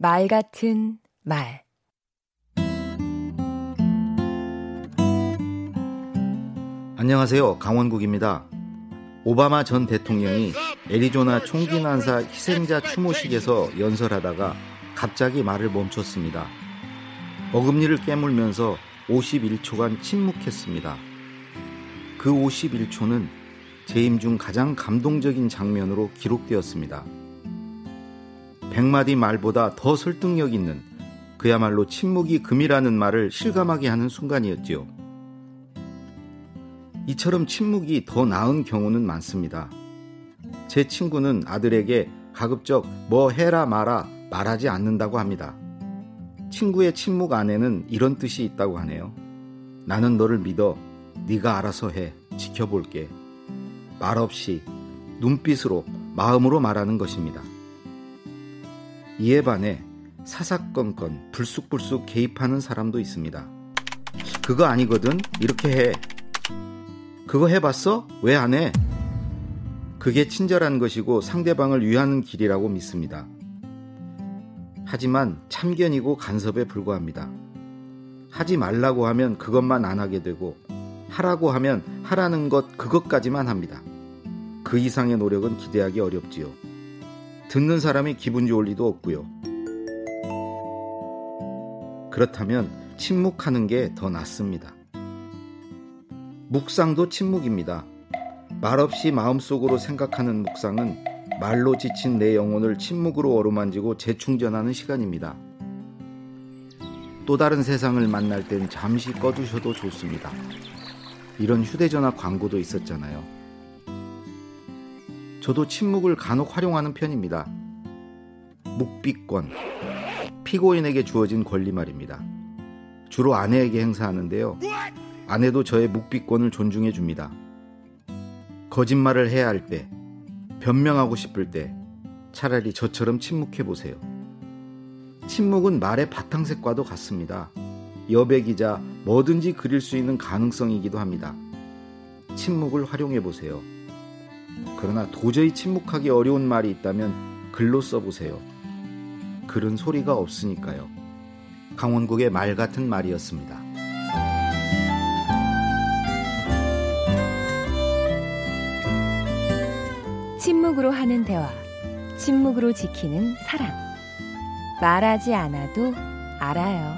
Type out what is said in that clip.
말 같은 말 안녕하세요. 강원국입니다. 오바마 전 대통령이 애리조나 총기 난사 희생자 추모식에서 연설하다가 갑자기 말을 멈췄습니다. 어금니를 깨물면서 51초간 침묵했습니다. 그 51초는 재임 중 가장 감동적인 장면으로 기록되었습니다. 백마디 말보다 더 설득력 있는 그야말로 침묵이 금이라는 말을 실감하게 하는 순간이었지요. 이처럼 침묵이 더 나은 경우는 많습니다. 제 친구는 아들에게 가급적 뭐 해라 마라 말하지 않는다고 합니다. 친구의 침묵 안에는 이런 뜻이 있다고 하네요. 나는 너를 믿어. 네가 알아서 해. 지켜볼게. 말없이 눈빛으로 마음으로 말하는 것입니다. 이에 반해 사사건건 불쑥불쑥 개입하는 사람도 있습니다. 그거 아니거든? 이렇게 해. 그거 해봤어? 왜 안 해? 그게 친절한 것이고 상대방을 위하는 길이라고 믿습니다. 하지만 참견이고 간섭에 불과합니다. 하지 말라고 하면 그것만 안 하게 되고 하라고 하면 하라는 것 그것까지만 합니다. 그 이상의 노력은 기대하기 어렵지요. 듣는 사람이 기분 좋을 리도 없고요. 그렇다면 침묵하는 게 더 낫습니다. 묵상도 침묵입니다. 말없이 마음속으로 생각하는 묵상은 말로 지친 내 영혼을 침묵으로 어루만지고 재충전하는 시간입니다. 또 다른 세상을 만날 땐 잠시 꺼두셔도 좋습니다. 이런 휴대전화 광고도 있었잖아요. 저도 침묵을 간혹 활용하는 편입니다. 묵비권. 피고인에게 주어진 권리 말입니다. 주로 아내에게 행사하는데요. 아내도 저의 묵비권을 존중해 줍니다. 거짓말을 해야 할 때, 변명하고 싶을 때 차라리 저처럼 침묵해 보세요. 침묵은 말의 바탕색과도 같습니다. 여백이자 뭐든지 그릴 수 있는 가능성이기도 합니다. 침묵을 활용해 보세요. 그러나 도저히 침묵하기 어려운 말이 있다면 글로 써보세요. 글은 소리가 없으니까요. 강원국의 말 같은 말이었습니다. 침묵으로 하는 대화, 침묵으로 지키는 사랑. 말하지 않아도 알아요.